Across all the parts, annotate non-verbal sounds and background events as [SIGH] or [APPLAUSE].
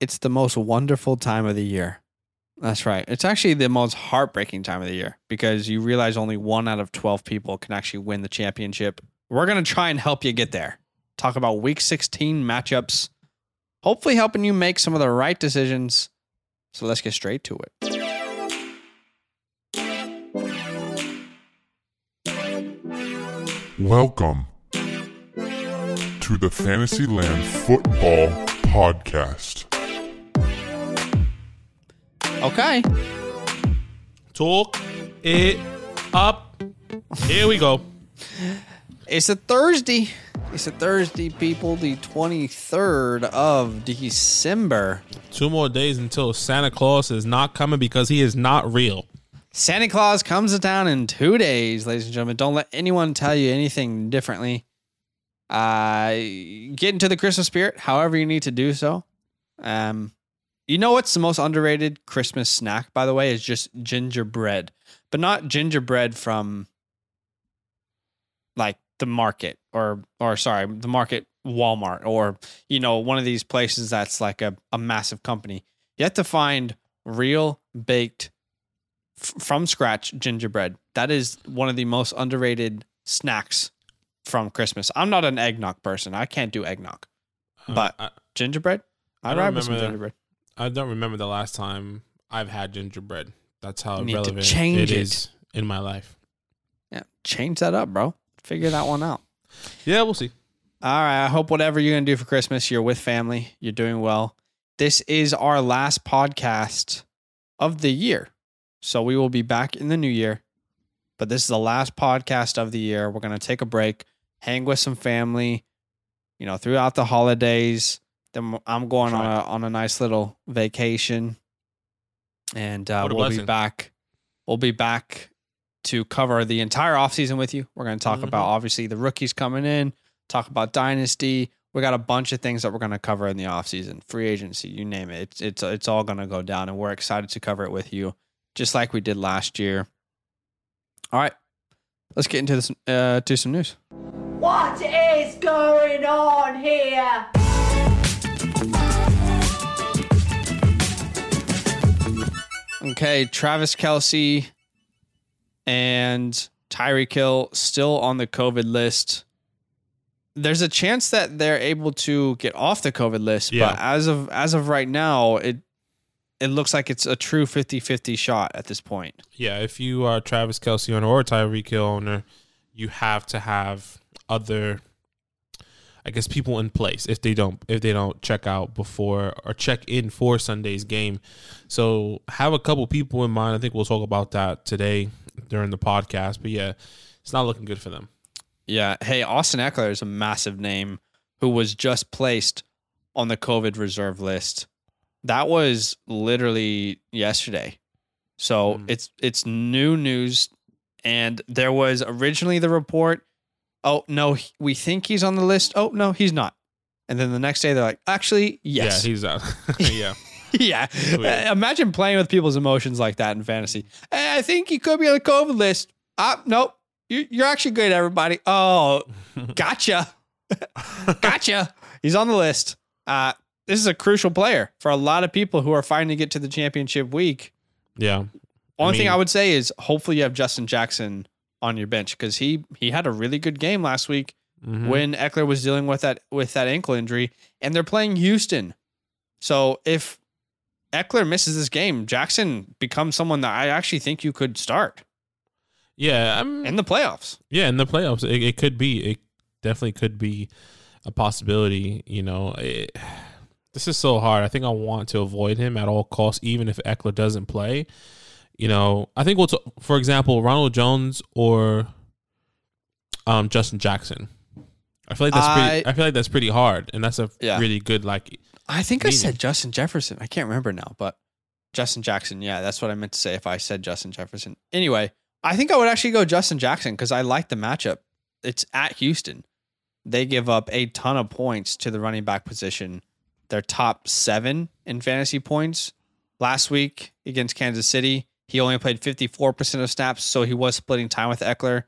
it's the most wonderful time of the year. That's right. It's actually the most heartbreaking time of the year because you realize only one out of 12 people can actually win the championship. We're going to try and help you get there. Talk about week 16 matchups, hopefully helping you make some of the right decisions. So let's get straight to it. Welcome to the Fantasyland Football Podcast. Okay. Talk it up. Here we go. It's a Thursday. It's a Thursday, people, the 23rd of December. Two more days until Santa Claus is not coming because he is not real. Santa Claus comes to town in two days, ladies and gentlemen. Don't let anyone tell you anything differently. Uh, get into the Christmas spirit, however you need to do so. Um, you know what's the most underrated Christmas snack, by the way, is just gingerbread, but not gingerbread from like the market or or sorry, the market Walmart or you know one of these places that's like a, a massive company. You have to find real baked f- from scratch gingerbread. That is one of the most underrated snacks from Christmas. I'm not an eggnog person. I can't do eggnog, Uh, but I, gingerbread. I I'd don't some gingerbread. I don't remember the last time I've had gingerbread. That's how need to relevant change it it. is in my life. Yeah, change that up, bro. Figure that one out. Yeah, we'll see. All right. I hope whatever you're gonna do for Christmas, you're with family. You're doing well. This is our last podcast of the year, so we will be back in the new year. But this is the last podcast of the year. We're gonna take a break, hang with some family, you know, throughout the holidays. Then I'm going on a on a nice little vacation, and uh, we'll be back. We'll be back to cover the entire offseason with you. We're going to talk Mhm. about obviously the rookies coming in, talk about dynasty. We got a bunch of things that we're going to cover in the offseason, free agency, you name it. It's it's it's all going to go down and we're excited to cover it with you just like we did last year. All right. Let's get into this uh to some news. What is going on here? Okay, Travis Kelce and Tyreek Hill still on the COVID list. There's a chance that they're able to get off the COVID list, Yeah. but as of as of right now, it it looks like it's a true 50-50 shot at this point. Yeah, if you are Travis Kelce owner or Tyreek Hill owner, you have to have other I guess people in place if they don't if they don't check out before or check in for Sunday's game. So have a couple people in mind. I think we'll talk about that today during the podcast. But yeah, it's not looking good for them. Yeah. Hey, Austin Ekeler is a massive name who was just placed on the COVID reserve list. That was literally yesterday. So Mm. it's it's new news. And there was originally the report, oh no, we think he's on the list. Oh no, he's not. And then the next day they're like, actually, yes. Yeah, he's out. [LAUGHS] [LAUGHS] yeah. yeah. Uh, imagine playing with people's emotions like that in fantasy. Hey, I think he could be on the COVID list. Ah, nope. You, you're actually good, everybody. Oh, [LAUGHS] gotcha. gotcha. He's on the list. Uh, this is a crucial player for a lot of people who are fighting to get to the championship week. Yeah. Only thing mean- I would say is hopefully you have Justin Jackson on your bench because he he had a really good game last week Mhm. when Ekeler was dealing with that with that ankle injury, and they're playing Houston. So if Ekeler misses this game, Jackson becomes someone that I actually think you could start yeah, I'm in the playoffs. Yeah, in the playoffs, it, it could be. It definitely could be a possibility. You know, it, [SIGHS] this is so hard. I think I want to avoid him at all costs, even if Ekeler doesn't play. You know, I think we'll, t- for example, Ronald Jones or um, Justin Jackson. I feel like that's pretty. I- I feel like that's pretty hard, and that's a Yeah. really good like. I think I said Justin Jefferson. I can't remember now, but Justin Jackson. Yeah, that's what I meant to say if I said Justin Jefferson. Anyway, I think I would actually go Justin Jackson because I like the matchup. It's at Houston. They give up a ton of points to the running back position. They're top seven in fantasy points. Last week against Kansas City, he only played 54% of snaps, so he was splitting time with Ekeler.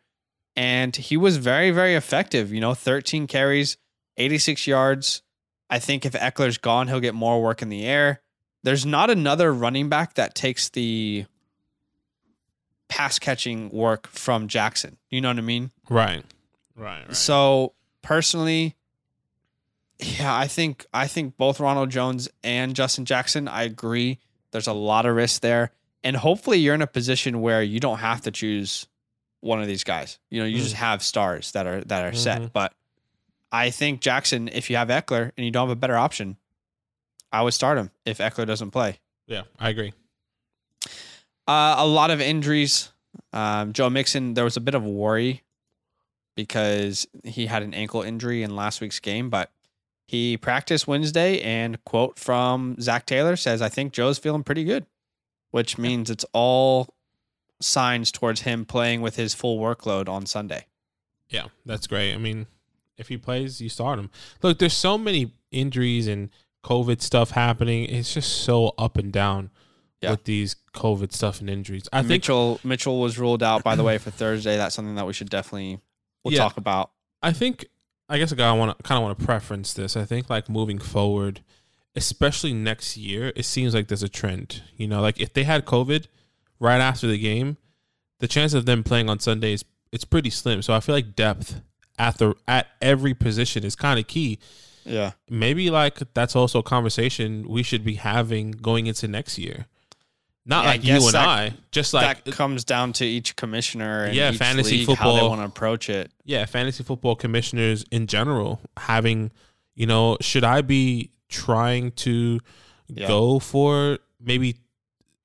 And he was very, very effective. You know, 13 carries, 86 yards. I think if Ekeler's gone, he'll get more work in the air. There's not another running back that takes the pass catching work from Jackson. You know what I mean? Right. Right. right. So personally, yeah, I think I think both Ronald Jones and Justin Jackson. I agree. There's a lot of risk there, and hopefully you're in a position where you don't have to choose one of these guys. You know, you Mm. just have stars that are that are Mhm. set. But I think Jackson, if you have Ekeler and you don't have a better option, I would start him if Ekeler doesn't play. yeah, I agree. Uh, a lot of injuries. Um, Joe Mixon, there was a bit of worry because he had an ankle injury in last week's game, but he practiced Wednesday. And quote from Zac Taylor says, "I think Joe's feeling pretty good," which means it's all signs towards him playing with his full workload on Sunday. Yeah, that's great. I mean, if he plays, you start him. Look, there's so many injuries and COVID stuff happening. It's just so up and down Yeah. with these COVID stuff and injuries. I think Mitchell Mitchell was ruled out by the way for [CLEARS THROAT] Thursday. That's something that we should definitely we'll Yeah. talk about. I think I guess I want to kind of want to preference this. I think like moving forward, especially next year, it seems like there's a trend. You know, like if they had COVID right after the game, the chance of them playing on Sunday is it's pretty slim. So I feel like depth at the at every position is kind of key. Yeah. Maybe like that's also a conversation we should be having going into next year. Not Yeah, like you and that- I, just like that comes down to each commissioner and Yeah, each fantasy league, how they football. want to approach it. yeah, fantasy football commissioners in general having, you know, should I be trying to Yeah. go for maybe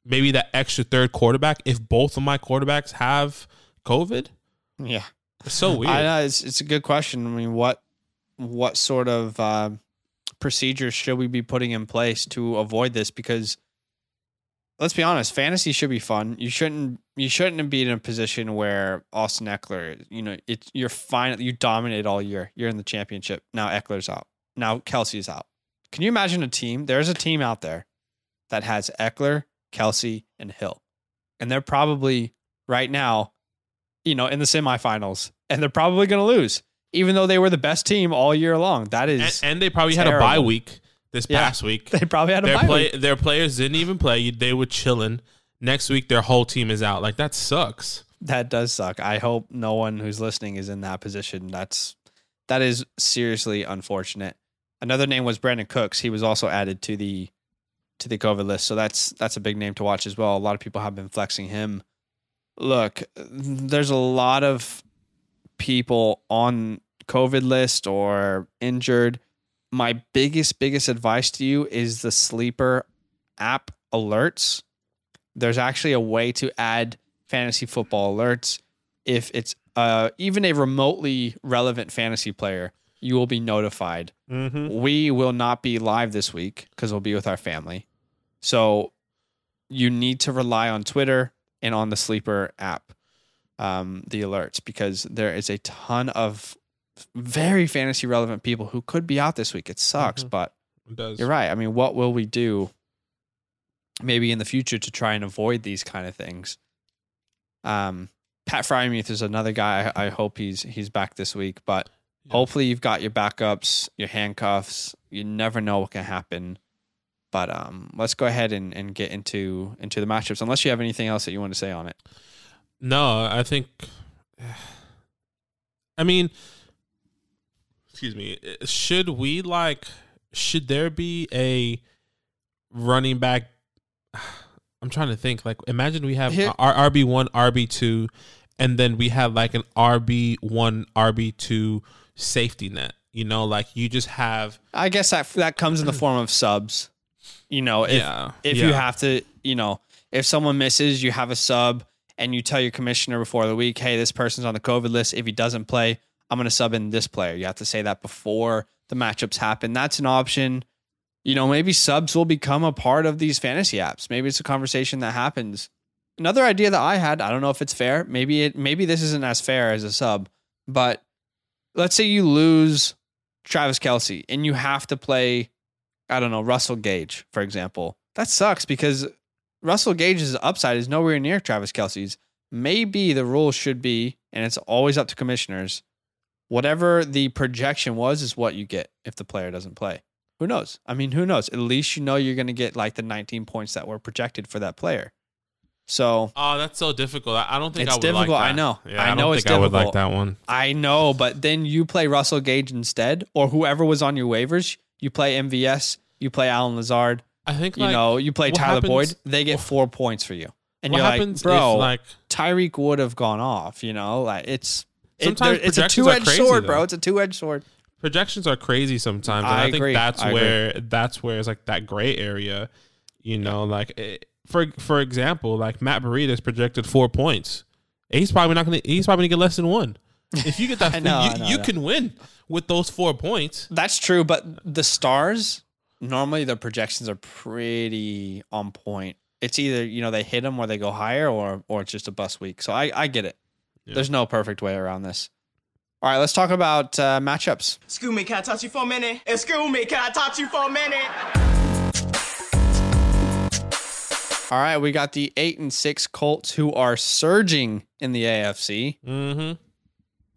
maybe that extra third quarterback if both of my quarterbacks have COVID? Yeah. It's so weird. I know it's it's a good question. I mean, what what sort of uh, procedures should we be putting in place to avoid this? Because let's be honest, fantasy should be fun. You shouldn't you shouldn't be in a position where Austin Ekeler, you know, it's you're fine. You dominate all year. You're in the championship. Now Ekeler's out. Now Kelce's out. Can you imagine a team? There's a team out there that has Ekeler, Kelce, and Hill, and they're probably right now, you know, in the semifinals, and they're probably going to lose, even though they were the best team all year long. That is. and, and they probably had a bye week this Yeah. past week. [LAUGHS] they probably had a their bye play week. their players didn't even play. They were chilling. Next week their whole team is out. Like that sucks. That does suck. I hope no one who's listening is in that position. That's that is seriously unfortunate. Another name was Brandin Cooks. He was also added to the to the COVID list, so that's that's a big name to watch as well. A lot of people have been flexing him. Look, there's a lot of people on COVID list or injured. My biggest biggest advice to you is the sleeper app alerts. There's actually a way to add fantasy football alerts. If it's uh, even a remotely relevant fantasy player, you will be notified. Mm-hmm. We will not be live this week because we'll be with our family. So you need to rely on Twitter and on the Sleeper app, um, the alerts, because there is a ton of very fantasy relevant people who could be out this week. It sucks, Mhm. but It does. you're right. I mean, what will we do maybe in the future to try and avoid these kind of things? Um, Pat Freiermuth is another guy. I, I hope he's he's back this week, but Yeah. hopefully you've got your backups, your handcuffs. You never know what can happen. But um, let's go ahead and, and get into into the matchups. Unless you have anything else that you want to say on it. No, I think. [SIGHS] I mean, excuse me. Should we like? Should there be a running back? [SIGHS] I'm trying to think. Like, imagine we have our RB one, RB two, and then we have like an RB one, RB two safety net. You know, like you just have. I guess that that comes in the form of subs. You know, if yeah. if yeah. you have to, you know, if someone misses, you have a sub and you tell your commissioner before the week, hey, this person's on the COVID list. If he doesn't play, I'm going to sub in this player. You have to say that before the matchups happen. That's an option. You know, maybe subs will become a part of these fantasy apps. Maybe it's a conversation that happens. Another idea that I had, I don't know if it's fair. Maybe it maybe this isn't as fair as a sub, but let's say you lose Travis Kelce and you have to play I don't know, Russell Gage, for example. That sucks because Russell Gage's upside is nowhere near Travis Kelce's. Maybe the rule should be, and it's always up to commissioners, whatever the projection was is what you get if the player doesn't play. Who knows? I mean, who knows? At least you know you're going to get like the 19 points that were projected for that player. So Oh, that's so difficult. I don't think It's I would like difficult, I know. Yeah, I I, know don't it's think I would like difficult. that one. I know, but then you play Russell Gage instead, or whoever was on your waivers. You play MVS, you play Allen Lazard, I think you like, know, you play Tyler happens- Boyd. They get four points for you, and you're like, bro, if like Tyreek would have gone off. You know, like it's it, Sometimes there- it's a two edged sword, bro. It's a two edged sword. projections are crazy sometimes. And I I, think agree. that's I agree. where that's where it's like that gray area. You know, like eh, for for example, like Matt Breida is projected four points. He's probably not gonna. He's probably gonna get less than one. If you get [LAUGHS] that, know, you, know, you can win with those four points. That's true, but the stars normally the projections are pretty on point. It's either you know they hit them or they go higher, or or it's just a bust week. So I I get it. Yeah. There's no perfect way around this. All right, let's talk about uh, matchups. Excuse me, can I touch you for a minute? Excuse me, can I touch you for a minute? All right, we got the eight and six Colts who are surging in the AFC Mm-hmm.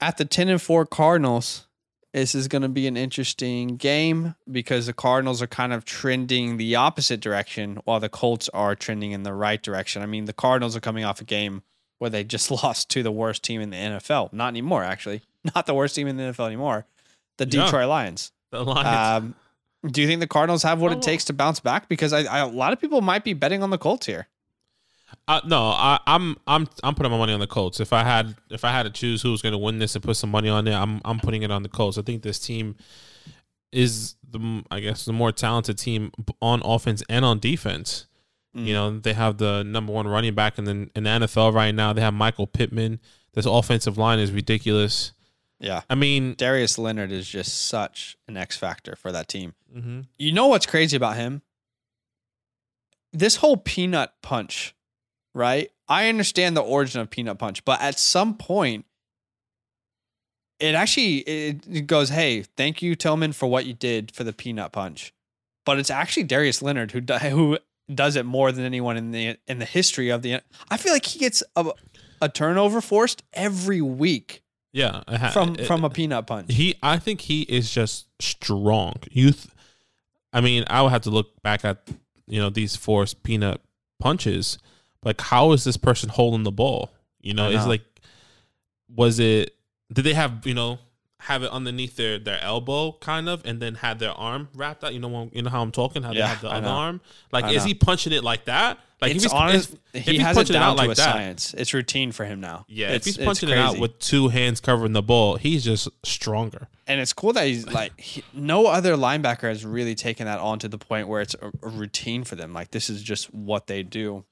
at the ten and four Cardinals. This is going to be an interesting game because the Cardinals are kind of trending the opposite direction while the Colts are trending in the right direction. I mean, the Cardinals are coming off a game where they just [LAUGHS] lost to the worst team in the NFL. Not anymore, actually. Not the worst team in the NFL anymore. The. Detroit Lions. The Lions. Um, do you think the Cardinals have what Oh. it takes to bounce back? Because I, I, a lot of people might be betting on the Colts here. Uh, no, I, I'm I'm I'm putting my money on the Colts. If I had if I had to choose who was going to win this and put some money on it, I'm I'm putting it on the Colts. I think this team is the I guess the more talented team on offense and on defense. You know, they have the number one running back in the in the NFL right now. They have Michael Pittman. This offensive line is ridiculous. Yeah. I mean, Darius Leonard is just such an X factor for that team. mhm. You know what's crazy about him? This whole peanut punch, right? I understand the origin of peanut punch, but at some point, it actually it, goes, "Hey, thank you, Tillman, for what you did for the peanut punch." But it's actually Darius Leonard who who does it more than anyone in the in the history of the. I feel like he gets a, a turnover forced every week yeah, ha- from it- from a peanut punch. He, I think he is just strong. Youth. I mean, I would have to look back at you know these forced peanut punches. Like, how is this person holding the ball? You know, I it's like, was it? Did they have you know have it underneath their their elbow, kind of, and then had their arm wrapped out? You know, you know how I'm talking. How Yeah, they have the other arm. Like, is he punching it like that? Like, it's if he's, honest. if, he if has it punching down out like to a that, science. It's routine for him now. yeah, it's, if he's punching it out with two hands covering the ball, he's just stronger. and it's cool that he's like he, no other linebacker has really taken that on to the point where it's a, a routine for them. Like this is just what they do.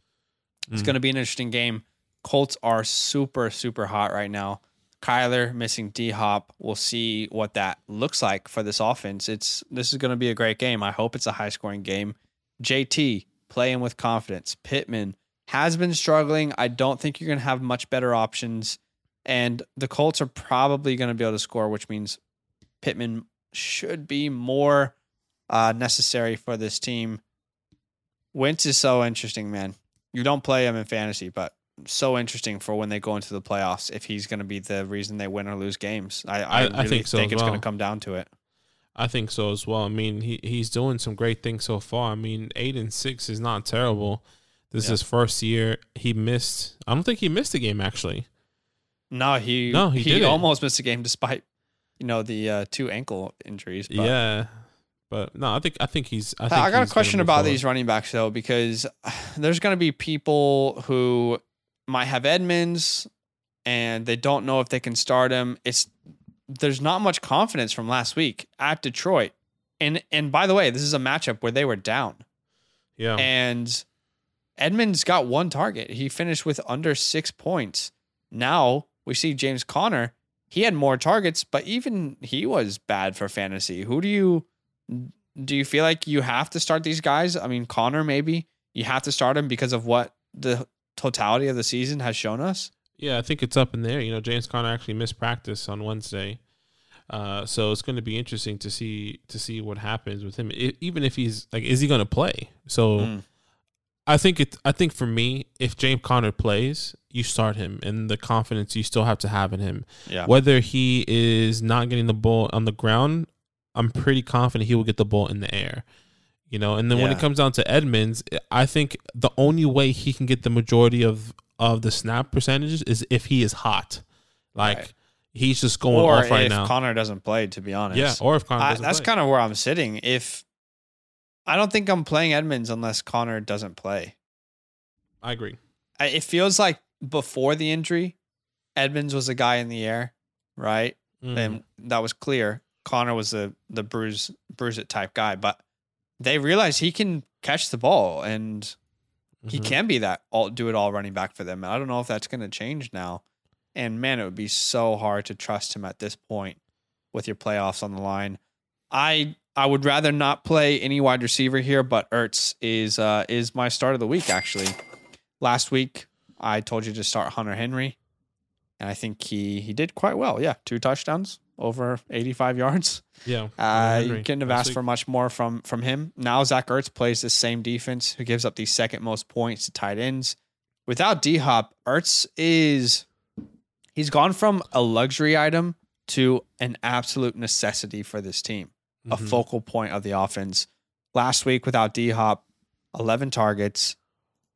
It's Mm. going to be an interesting game. Colts are super super hot right now. Kyler missing D Hop. We'll see what that looks like for this offense. It's this is going to be a great game. I hope it's a high scoring game. JT playing with confidence. Pittman has been struggling. I don't think you're going to have much better options. And the Colts are probably going to be able to score, which means Pittman should be more uh, necessary for this team. Wentz is so interesting, man. You don't play him in fantasy, but so interesting for when they go into the playoffs. If he's going to be the reason they win or lose games, I, I, I- I really think so as it's going to come down to it. I think so as well. I mean, he he's doing some great things so far. I mean, eight and six is not terrible. This Yeah. is his first year. He missed. I don't think he missed a game actually. No, he No, he he, didn't. almost missed a game despite you know the uh, two ankle injuries. But yeah, but no, I think I think he's. I, I, think got a question about forward. these running backs though, because [SIGHS] there's going to be people who might have Edmonds and they don't know if they can start him. It's there's not much confidence from last week at Detroit, and and by the way, this is a matchup where they were down, Yeah, and Edmonds got one target. He finished with under six points. Now we see James Conner. He had more targets, but even he was bad for fantasy. Who do you do you feel like you have to start these guys? I mean, Conner maybe you have to start him because of what the totality of the season has shown us. yeah. I think it's up in there. You know, James Conner actually missed practice on Wednesday, uh, so it's going to be interesting to see to see what happens with him. I even if he's like, is he going to play? So. Mm. I think it. I think for me, if James Conner plays, you start him, and the confidence you still have to have in him. Yeah. Whether he is not getting the ball on the ground, I'm pretty confident he will get the ball in the air. You know, and then when it comes down to Edmonds, I think the only way he can get the majority of of the snap percentages is if he is hot. Like Right. he's just going or off right if now. Conner doesn't play, to be honest. yeah, or if Conner I, doesn't play. that's kind of where I'm sitting. If I don't think I'm playing Edmonds unless Conner doesn't play. I agree. I, it feels like before the injury, Edmonds was a guy in the air, right? Mhm. and that was clear. Conner was the the bruise bruise it type guy, but they realize he can catch the ball and he Mhm. can be that all do it all running back for them. And I don't know if that's going to change now. And man, it would be so hard to trust him at this point with your playoffs on the line. I I would rather not play any wide receiver here, but Ertz is uh is my start of the week actually. Last week I told you to start Hunter Henry, and I think he he did quite well. Yeah, two touchdowns, over 85 yards. Yeah. Uh, you couldn't have asked for much more from from him. Now Zach Ertz plays the same defense, who gives up the second most points to tight ends. Without D Hop, Ertz is he's gone from a luxury item to an absolute necessity for this team, a Mhm. focal point of the offense. Last week without D Hop, 11 targets,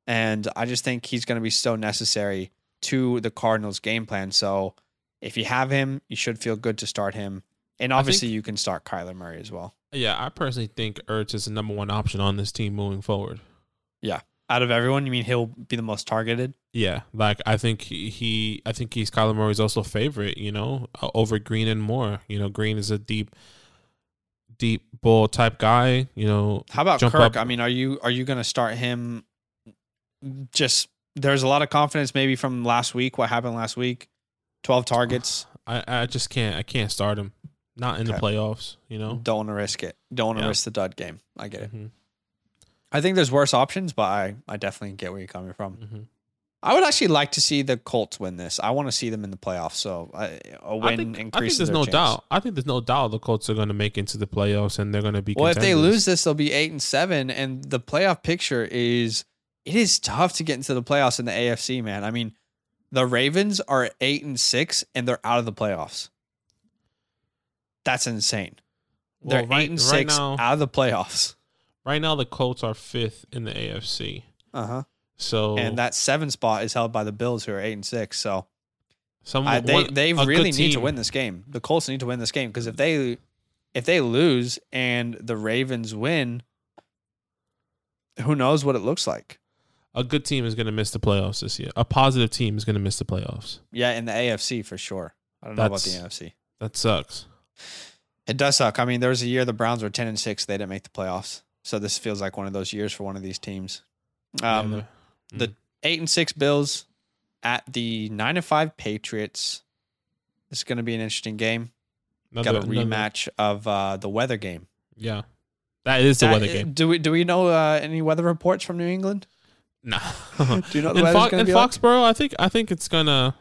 and I just think he's going to be so necessary to the Cardinals' game plan. So if you have him, you should feel good to start him. And obviously, think- you can start Kyler Murray as well. Yeah, I personally think Ertz is the number one option on this team moving forward. Yeah, out of everyone, you mean he'll be the most targeted? Yeah, like I think he, he I think he's Kyler Murray's also favorite, you know, uh, over Green and Moore. You know, Green is a deep, deep ball type guy. You know, How about Kirk? up. I mean, are you are you going to start him? Just there's a lot of confidence maybe from last week. What happened last week? Twelve targets. I I just can't I can't start him. Not in the playoffs, you know. Don't want to risk it. Don't want to Yeah. risk the dud game. I get it. Mhm, I think there's worse options, but I I definitely get where you're coming from. mhm. I would actually like to see the Colts win this. I want to see them in the playoffs. So I, a win I think, I think there's no chance. doubt. I think there's no doubt the Colts are going to make into the playoffs and they're going to be. Well, if they lose this, they'll be eight and seven, and the playoff picture is it is tough to get into the playoffs in the AFC. Man, I mean, the Ravens are eight and six, and they're out of the playoffs. That's insane. They're Well, right- eight and right six now- out of the playoffs. right now the Colts are fifth in the AFC. Uh huh. So And that seven spot is held by the Bills, who are eight and six. So some I, they one- they really need to win this game. The Colts need to win this game because if they if they lose and the Ravens win, who knows what it looks like? A good team is going to miss the playoffs this year. A positive team is going to miss the playoffs. Yeah, in the AFC for sure. I don't know about the NFC. That sucks. It does suck. I mean, there was a year the Browns were ten and six; they didn't make the playoffs. So this feels like one of those years for one of these teams. Um, Yeah, the eight and six Bills at the nine and five Patriots. This is going to be an interesting game. another- Got a another- rematch of uh, the weather game. Yeah, that is the That- weather game. Do we do we know uh, any weather reports from New England? Nah. [LAUGHS] Do you know in, Fo- in be like? Foxborough, I think I think it's gonna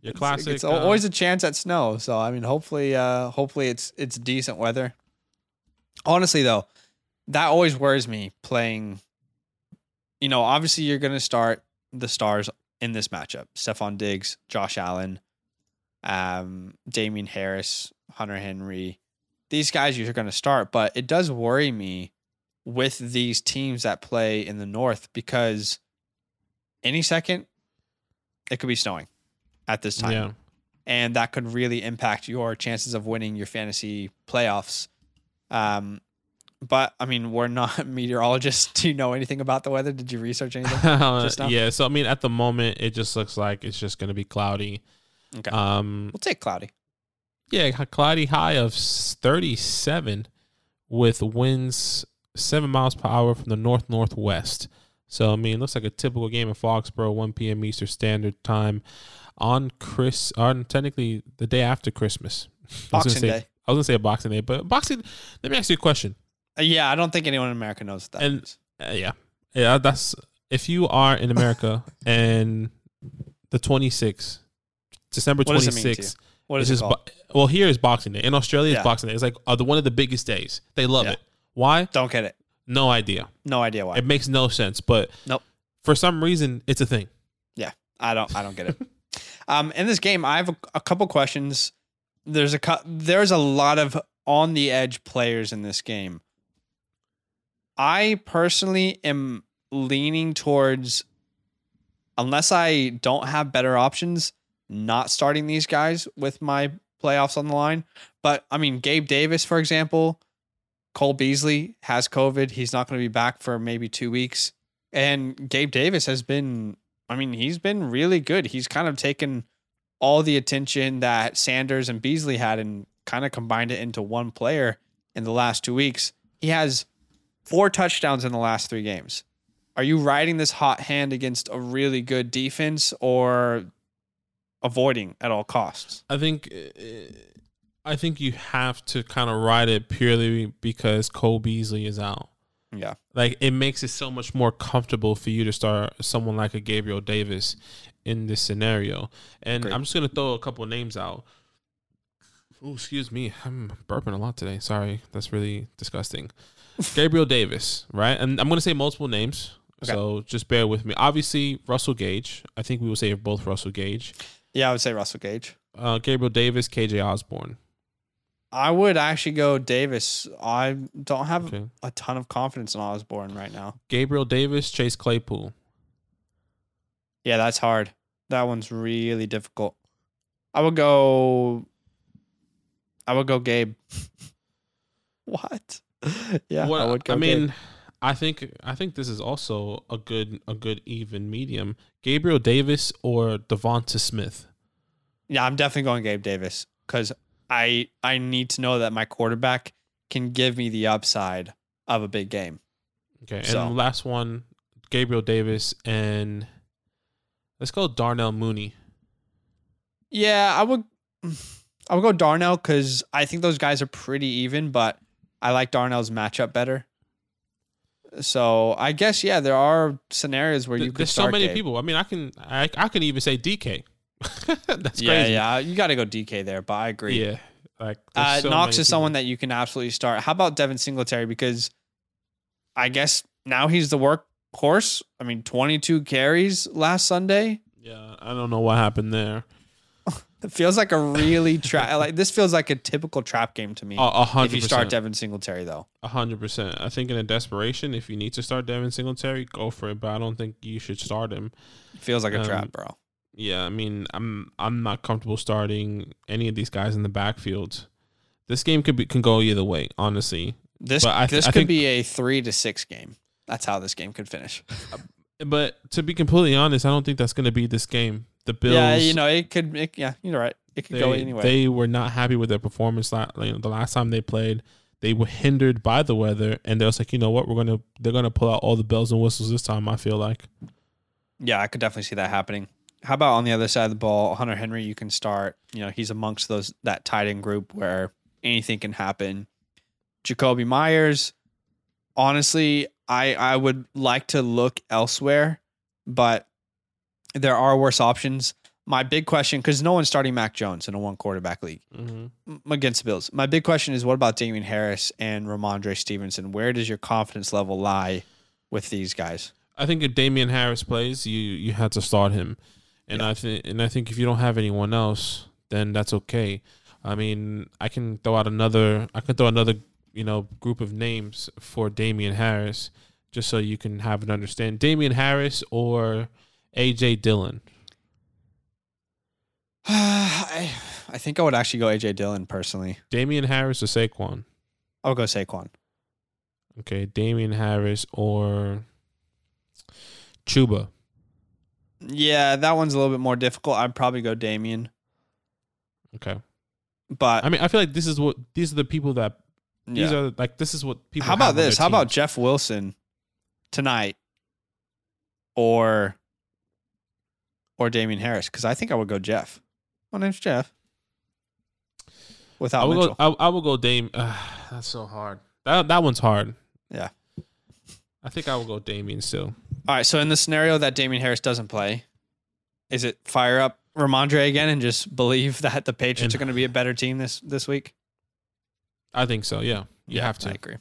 your It's- classic. It's uh, always a chance at snow. So I mean, hopefully, uh, hopefully it's it's decent weather. Honestly, though, that always worries me playing. You know, obviously, you're going to start the stars in this matchup: Stefon Diggs, Josh Allen, um, Damien Harris, Hunter Henry. These guys you're going to start, but it does worry me with these teams that play in the north because any second it could be snowing at this time yeah. and that could really impact your chances of winning your fantasy playoffs. Um, but I mean, we're not [LAUGHS] meteorologists. [LAUGHS] Do you know anything about the weather? Did you research anything? [LAUGHS] Just yeah, so I mean, at the moment, it just looks like it's just going to be cloudy. Okay. Um, we'll take cloudy. yeah, cloudy high of 37 with winds seven miles per hour from the north northwest. So I mean, it looks like a typical game in Foxborough, 1 p.m. Eastern Standard Time on Chris on technically the day after Christmas. [LAUGHS] I Boxing say- Day. I was gonna say Boxing Day, but Boxing. Let me ask you a question. Uh, yeah, I don't think anyone in America knows that And- Uh, yeah, yeah. That's if you are in America [LAUGHS] and the 26th, December What does it mean to you? 26th. What It's it called? bo- well, here is Boxing Day. In Australia, it's Boxing Day. It's like uh, the one of the biggest days. They love Yeah. it. Why? don't get it. No idea. No idea why. It makes no sense. But Nope. For some reason, it's a thing. Yeah, I don't. I don't get it. [LAUGHS] um, in this game, I have a, a couple questions. There's a there's a lot of on the edge players in this game. I personally am leaning towards, unless I don't have better options, not starting these guys with my playoffs on the line. But I mean, Gabe Davis, for example, Cole Beasley has COVID. He's not going to be back for maybe two weeks. And Gabe Davis has been, I mean, he's been really good. He's kind of taken all the attention that Sanders and Beasley had and kind of combined it into one player in the last two weeks. He has four touchdowns in the last three games. Are you riding this hot hand against a really good defense or avoiding at all costs? I think uh, I think you have to kind of ride it purely because Cole Beasley is out. Yeah. Like it makes it so much more comfortable for you to start someone like a Gabriel Davis in this scenario. And Agreed. I'm just gonna throw a couple names out. Oh, excuse me. I'm burping a lot today. Sorry. That's really disgusting. [LAUGHS] Gabriel Davis, right? And I'm gonna say multiple names. Okay. So just bear with me. Obviously, Russell Gage. I think we will say both Russell Gage. Yeah, I would say Russell Gage. Uh, Gabriel Davis, KJ Osborn. I would actually go Davis. I don't have Okay. a ton of confidence in Osborn right now. Gabriel Davis, Chase Claypool. Yeah, that's hard. That one's really difficult. I would go. I would go Gabe. [LAUGHS] what? [LAUGHS] Yeah, What- I would go. I Gabe. mean, I think I think this is also a good a good even medium. Gabriel Davis or Devonta Smith. yeah, I'm definitely going Gabe Davis because I I need to know that my quarterback can give me the upside of a big game. Okay, and last one, Gabriel Davis and let's go Darnell Mooney. Yeah, I would. [SIGHS] I would go Darnell because I think those guys are pretty even, but I like Darnell's matchup better. So I guess yeah, there are scenarios where Th- you could There's so many Gabe. people. I mean, I can I, I can even say DK. [LAUGHS] That's Yeah, crazy. yeah, you got to go DK there, but I agree. Yeah. Like Uh, so Knox is someone that you can absolutely start. How about Devin Singletary? Because I guess now he's the workhorse. I mean, 22 carries last Sunday. Yeah, I don't know what happened there. [LAUGHS] It feels like a really trap. [LAUGHS] like this feels like a typical trap game to me. A- A hundred if you start. Devin Singletary, though, A hundred percent. I think in a desperation, if you need to start Devin Singletary, go for it. But I don't think you should start him. it feels like a Um, trap, bro. Yeah, I mean, I'm I'm not comfortable starting any of these guys in the backfield. This game could be can go either way, honestly. This th- this could be a three to six game. That's how this game could finish. [LAUGHS] But to be completely honest, I don't think that's going to be this game. The Bills, yeah, you know, it could. It, yeah, you're right. It could they, go anyway. they were not happy with their performance. la- you know, the last time they played, they were hindered by the weather, and they was like, you know what, we're gonna they're gonna pull out all the bells and whistles this time. I feel like. Yeah, I could definitely see that happening. How about on the other side of the ball, Hunter Henry? You can start. You know, he's amongst those that tight end group where anything can happen. Jakobi Meyers. Honestly, I I would like to look elsewhere, but there are worse options. My big question, because no one's starting Mac Jones in a one quarterback league Mm-hmm. against the Bills. My big question is, what about Damien Harris and Rhamondre Stevenson? Where does your confidence level lie with these guys? I think if Damien Harris plays, you you had to start him, and I think and I think if you don't have anyone else, then that's okay. I mean, I can throw out another. I can throw another, you know, group of names for Damien Harris, just so you can have an understand. Damien Harris or AJ Dillon. [SIGHS] I I think I would actually go AJ Dillon personally. Damien Harris or Saquon. I would go Saquon. Okay, Damien Harris or Chuba. Yeah, that one's a little bit more difficult. I'd probably go Damien. Okay. but I mean, I feel like this is what these are the people that these yeah. are like this is what people. How about this? How about. Jeff Wilson tonight, or or Damien Harris? Because I think I would go Jeff. My name's Jeff. Without I will Mitchell. go. I, I will go. Dame. Uh, [SIGHS] that's so hard. That that one's hard. Yeah. I think I will go Damien still. All right. So in the scenario that Damien Harris doesn't play, is it fire up Rhamondre again and just believe that the Patriots And- are going to be a better team this this week? I think so. Yeah, you have to. I agree.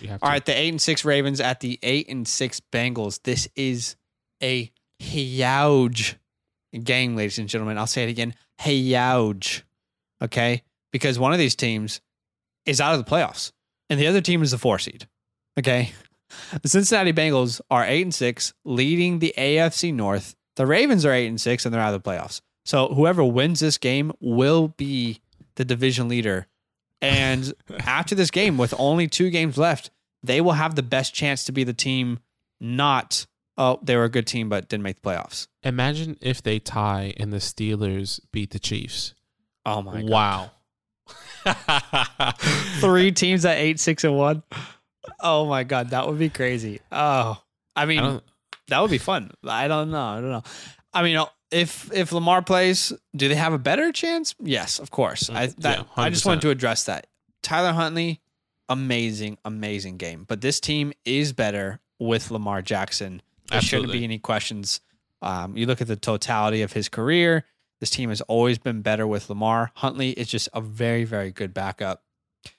You have All to. right, the eight and six Ravens at the eight and six Bengals. This is a huge game, ladies and gentlemen. I'll say it again, huge. Okay, because one of these teams is out of the playoffs, and the other team is the four seed. Okay. The Cincinnati Bengals are eight and six, leading the AFC North. The Ravens are eight and six, and they're out of the playoffs. So whoever wins this game will be the division leader. And [LAUGHS] after this game, with only two games left, they will have the best chance to be the team. Not oh, they were a good team but didn't make the playoffs. Imagine if they tie and the Steelers beat the Chiefs. Oh my god! wow. Three teams at eight, six, and one. [LAUGHS] Oh my god, that would be crazy. Oh, I mean, I that would be fun. I don't know. I don't know. I mean, if if Lamar plays, do they have a better chance? Yes, of course. I that Yeah, I just wanted to address that. Tyler Huntley, amazing, amazing game. But this team is better with Lamar Jackson. There shouldn't be any questions. Um, you look at the totality of his career. This team has always been better with Lamar. Huntley is just a very, very good backup.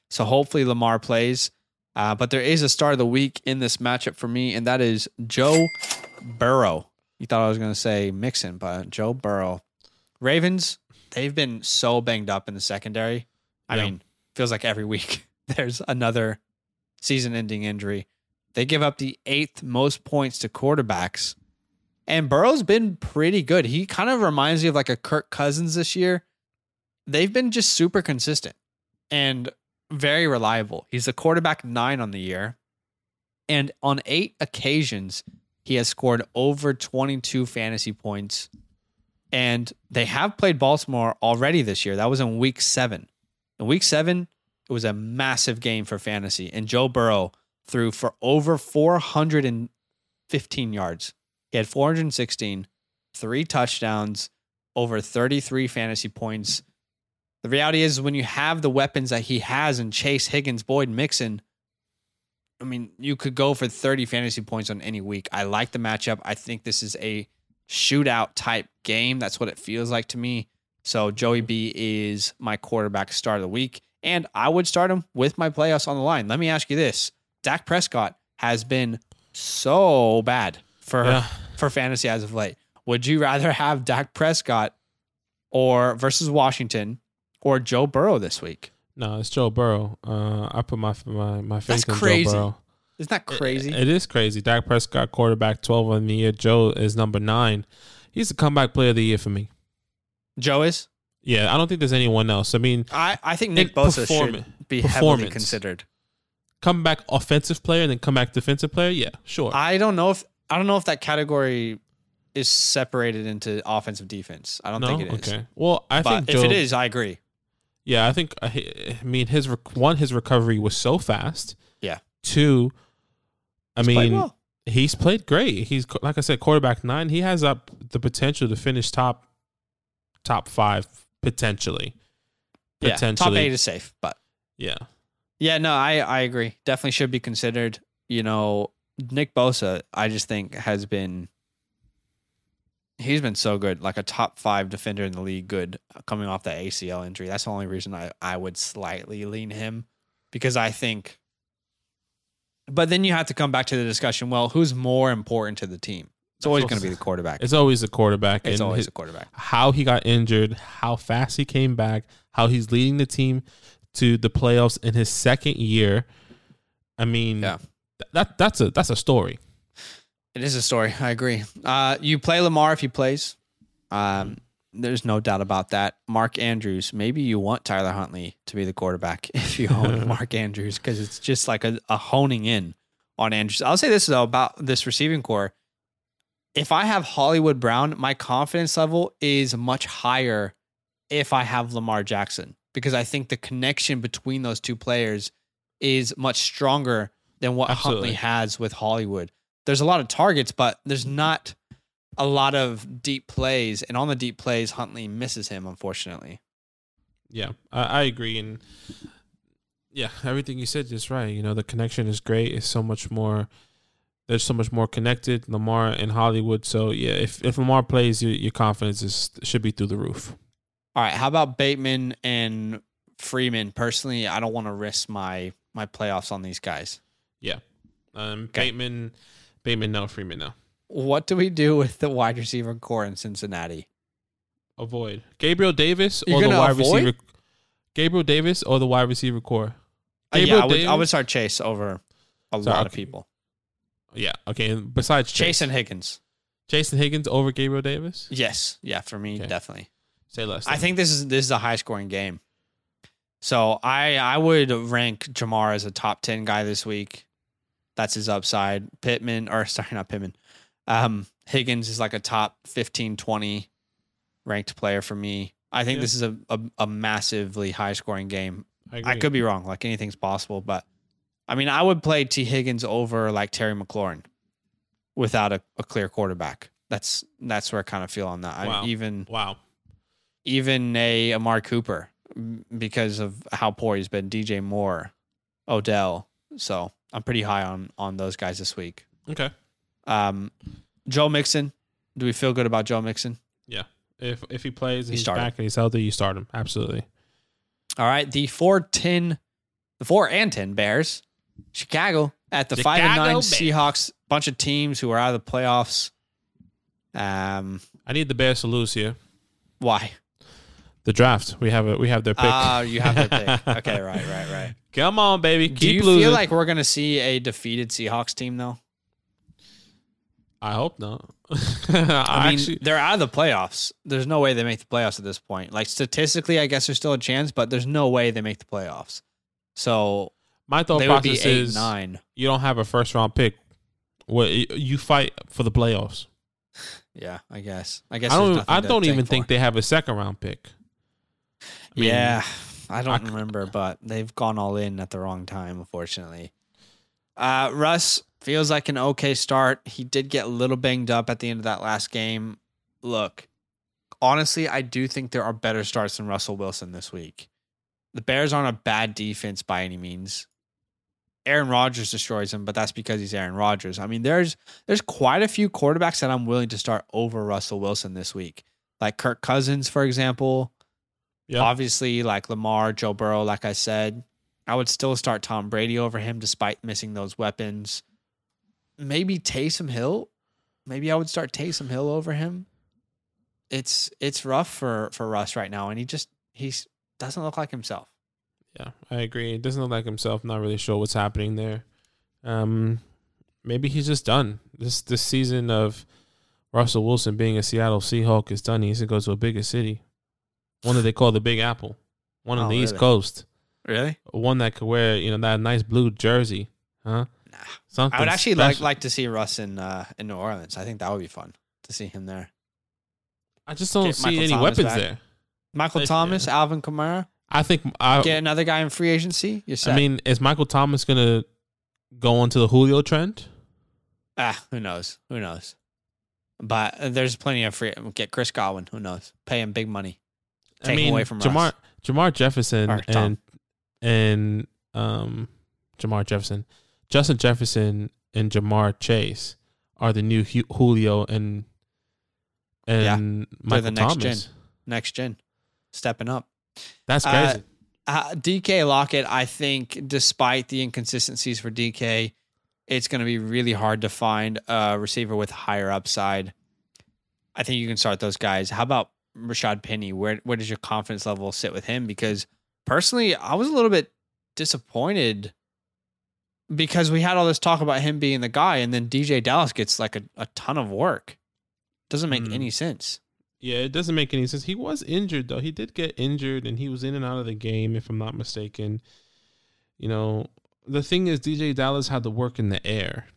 So hopefully Lamar plays. Uh, but there is a start of the week in this matchup for me, and that is Joe Burrow. You thought I was going to say Mixon, but Joe Burrow. Ravens, they've been so banged up in the secondary. I Yeah. mean, feels like every week [LAUGHS] there's another season ending injury. They give up the eighth most points to quarterbacks. And Burrow's been pretty good. He kind of reminds me of like a Kirk Cousins this year. They've been just super consistent and very reliable. He's a quarterback nine on the year. And on eight occasions, he has scored over 22 fantasy points. And they have played Baltimore already this year. That was in week seven. In week seven, it was a massive game for fantasy. And Joe Burrow threw for over 415 yards. He had 416, three touchdowns, over 33 fantasy points. The reality is, when you have the weapons that he has in Chase, Higgins, Boyd, Mixon, I mean, you could go for 30 fantasy points on any week. I like the matchup. I think this is a shootout type game. That's what it feels like to me. So Joey B is my quarterback start of the week. And I would start him with my playoffs on the line. Let me ask you this. Dak Prescott has been so bad for Yeah. for fantasy as of late. Would you rather have Dak Prescott or versus Washington or Joe Burrow this week? no, it's Joe Burrow. Uh, I put my my my faith That's in crazy. Joe Burrow. Isn't that crazy? It is crazy. Dak Prescott, quarterback, twelve on the year. Joe is number nine. He's the comeback player of the year for me. Joe is? Yeah, I don't think there's anyone else. I mean, I, I think Nick Bosa should be heavily considered. comeback offensive player and then comeback defensive player. Yeah, sure. I don't know if I don't know if that category is separated into offensive defense. I don't no, think it is. okay. Well, I But think if it is, I agree. Yeah, I think uh, I I mean his one his recovery was so fast. Yeah. Two, I He's played mean well. he's played great. He's like I said, quarterback nine. He has up the potential to finish top top five potentially. yeah, top Potentially, eight is safe, but yeah. Yeah, no, I I agree. Definitely should be considered. You know, Nick Bosa, I just think has been he's been so good, like a top five defender in the league. Good uh, coming off the ACL injury. That's the only reason I I would slightly lean him because I think. But then you have to come back to the discussion. Well, who's more important to the team? It's always going to be the quarterback. It's always the quarterback. It's and always the quarterback. how he got injured, how fast he came back, how he's leading the team to the playoffs in his second year. I mean, Yeah. that that's a that's a story. It is a story. I agree. Uh, you play Lamar if he plays. Um, there's no doubt about that. Mark Andrews. Maybe you want Tyler Huntley to be the quarterback [LAUGHS] if you own [LAUGHS] Mark Andrews because it's just like a, a honing in on Andrews. I'll say this though about this receiving core. If I have Hollywood Brown, my confidence level is much higher if I have Lamar Jackson because I think the connection between those two players is much stronger than what Absolutely. Huntley has with Hollywood. There's a lot of targets, but there's not a lot of deep plays. And on the deep plays, Huntley misses him, unfortunately. Yeah, I, I agree, and yeah, everything you said is right. You know, the connection is great. It's so much more. There's so much more connected. Lamar and Hollywood. So yeah, if if Lamar plays, your your confidence is should be through the roof. All right. How about Bateman and Freeman? Personally, I don't want to risk my my playoffs on these guys. Yeah, um, Okay. Bateman, Bateman, no Freeman, no. What do we do with the wide receiver core in Cincinnati? Avoid Gabriel Davis You're or the wide avoid? receiver. Gabriel Davis or the wide receiver core. Uh, yeah, I would, I would start Chase over a Sorry, lot of people. Yeah. Okay. and Besides Chase, Chase and Higgins. Jason Higgins over Gabriel Davis. Yes, yeah, for me, Okay. definitely. Say less. I think this is this is a high scoring game. So I I would rank Ja'Marr as a top ten guy this week. That's his upside. Pittman or [LAUGHS] sorry, not Pittman. Um, Higgins is like a top 15, 20 ranked player for me. I think Yeah. this is a, a, a massively high scoring game. I, I could be wrong. Like anything's possible, but I mean, I would play Tee Higgins over like Terry McLaurin without a, a clear quarterback. That's that's where I kind of feel on that. Wow. I, even Wow. even a Amari Cooper because of how poor he's been. DJ Moore, Odell. So I'm pretty high on on those guys this week. Okay. Um, Joe Mixon. Do we feel good about Joe Mixon? Yeah. If if he plays, he's start him. back and he's healthy, you start him. Absolutely. All right, the four ten, the four and ten Bears, Chicago at the five and nine Bears. Seahawks. Bunch of teams who are out of the playoffs. Um, I need the Bears to lose here. why? The draft. We have a we have their pick. Ah, you have their pick. [LAUGHS] Okay, right, right, right. Come on, baby. Keep Do you losing. feel like we're gonna see a defeated Seahawks team though? I hope not. I [LAUGHS] I mean, actually, they're out of the playoffs. There's no way they make the playoffs at this point. Like statistically, I guess there's still a chance, but there's no way they make the playoffs. So my thought they would be process eight is nine. you don't have a first round pick. What you fight for the playoffs. [SIGHS] Yeah, I guess. I guess I don't. I don't even tank think they have a second round pick. I mean, yeah, I don't c- remember, but they've gone all in at the wrong time, unfortunately. Uh, Russ feels like an okay start. He did get a little banged up at the end of that last game. Look, honestly, I do think there are better starts than Russell Wilson this week. The Bears aren't a bad defense by any means. Aaron Rodgers destroys him, but that's because he's Aaron Rodgers. I mean, there's there's quite a few quarterbacks that I'm willing to start over Russell Wilson this week. Like Kirk Cousins, for example. Yeah. Obviously, like Lamar, Joe Burrow, like I said, I would still start Tom Brady over him despite missing those weapons. Maybe Taysom Hill. Maybe I would start Taysom Hill over him. It's it's rough for for Russ right now, and he just he doesn't look like himself. Yeah, I agree. It doesn't look like himself. Not really sure what's happening there. Um, maybe he's just done. This this season of Russell Wilson being a Seattle Seahawk is done. He needs to go to a bigger city, one that they call the Big Apple, one on Oh, the East? Coast, Really? one that could wear you know that nice blue jersey, huh? Nah. Something I would actually like special. like to see Russ in uh, in New Orleans. I think that would be fun to see him there. I just don't get see Michael any Thomas weapons back. there. Michael Yeah. Thomas, Alvin Kamara, I think I. get another guy in free agency. You're set. I mean, is Michael Thomas gonna go onto the Julio trend? Ah, who knows? Who knows? But uh, there's plenty of free. Get Chris Godwin. Who knows? Pay him big money. I mean, away from Jamar Russ. Jamar Jefferson Or Tom. and and um Jamar Jefferson, Justin Jefferson and Ja'Marr Chase are the new Hu- Julio and and They're Michael the next Thomas. gen. Next gen, stepping up. That's Uh, crazy. Uh, DK Lockett, I think, despite the inconsistencies for DK, it's going to be really hard to find a receiver with higher upside. I think you can start those guys. How about Rashad Penny? Where where does your confidence level sit with him? Because personally, I was a little bit disappointed because we had all this talk about him being the guy, and then DJ Dallas gets like a, a ton of work. Doesn't make Hmm. any sense. yeah, it doesn't make any sense. He was injured though. He did get injured and he was in and out of the game if I'm not mistaken. You know, the thing is DJ Dallas had to work in the air.